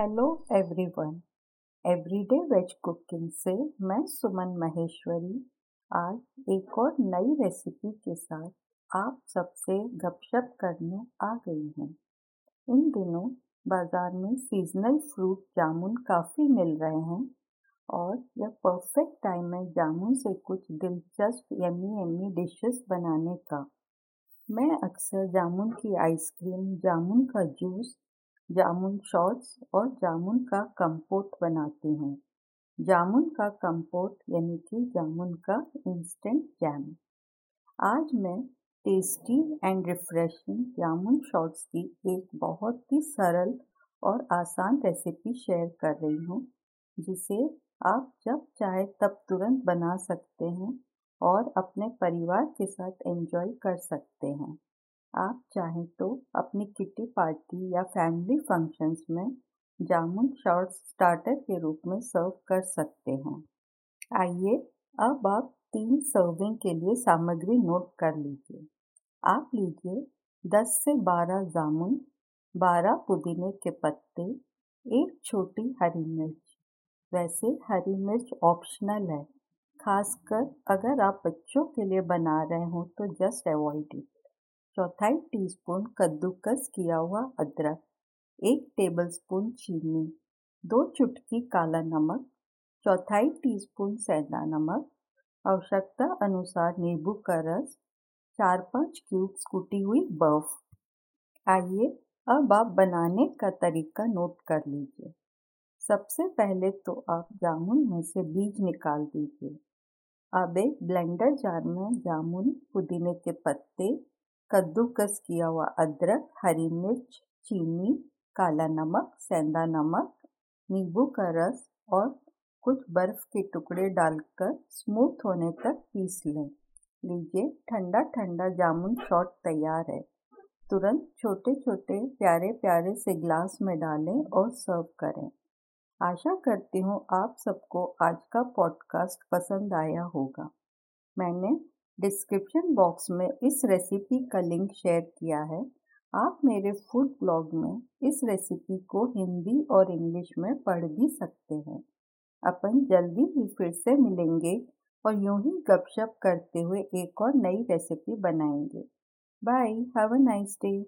Hello everyone everyday veg cooking से मैं सुमन महेश्वरी, आज एक और नई रेसिपी के साथ आप सबसे गपशप करने आ गई हूँ। इन दिनों बाज़ार में सीजनल फ्रूट जामुन काफ़ी मिल रहे हैं और यह परफेक्ट टाइम है जामुन से कुछ दिलचस्प यमी यमी डिशेस बनाने का। मैं अक्सर जामुन की आइसक्रीम जामुन का जूस जामुन शॉर्ट्स और जामुन का कंपोट बनाती हूँ। जामुन का कंपोट यानी कि जामुन का इंस्टेंट जैम आज मैं tasty and refreshing jamun shots की एक बहुत ही सरल और आसान रेसिपी शेयर कर रही हूँ, जिसे आप जब चाहे तब तुरंत बना सकते हैं और अपने परिवार के साथ एंजॉय कर सकते हैं। आप चाहें तो अपनी किटी पार्टी या फैमिली फ़ंक्शंस में जामुन शॉर्ट्स स्टार्टर के रूप में सर्व कर सकते हैं। आइए अब आप तीन सर्विंग के लिए सामग्री नोट कर लीजिए। आप लीजिए 10 से 12 जामुन 12 पुदीने के पत्ते, एक छोटी हरी मिर्च। वैसे हरी मिर्च ऑप्शनल है, खासकर अगर आप बच्चों के लिए बना रहे हो तो जस्ट अवॉइड इट। चौथाई टीस्पून कद्दूकस किया हुआ अदरक, एक टेबलस्पून चीनी, दो चुटकी काला नमक, चौथाई टीस्पून सेंधा नमक, आवश्यकता अनुसार नींबू का रस, चार पाँच क्यूब कुटी हुई बर्फ़। आइए अब आप बनाने का तरीका नोट कर लीजिए। सबसे पहले तो आप जामुन में से बीज निकाल दीजिए। अब एक ब्लेंडर जार में जामुन, पुदीने के पत्ते कद्दूकस किया हुआ अदरक, हरी मिर्च, चीनी, काला नमक, सेंधा नमक, नींबू का रस और कुछ बर्फ़ के टुकड़े डालकर स्मूथ होने तक पीस लें। लीजिए ठंडा ठंडा जामुन शॉट तैयार है। तुरंत छोटे छोटे प्यारे प्यारे से ग्लास में डालें और सर्व करें। आशा करती हूँ आप सबको आज का पॉडकास्ट पसंद आया होगा। मैंने डिस्क्रिप्शन बॉक्स में इस रेसिपी का लिंक शेयर किया है। आप मेरे फ़ूड ब्लॉग में इस रेसिपी को हिंदी और इंग्लिश में पढ़ भी सकते हैं। अपन जल्दी ही फिर से मिलेंगे और यूँ ही गपशप करते हुए एक और नई रेसिपी बनाएँगे। Bye have a nice day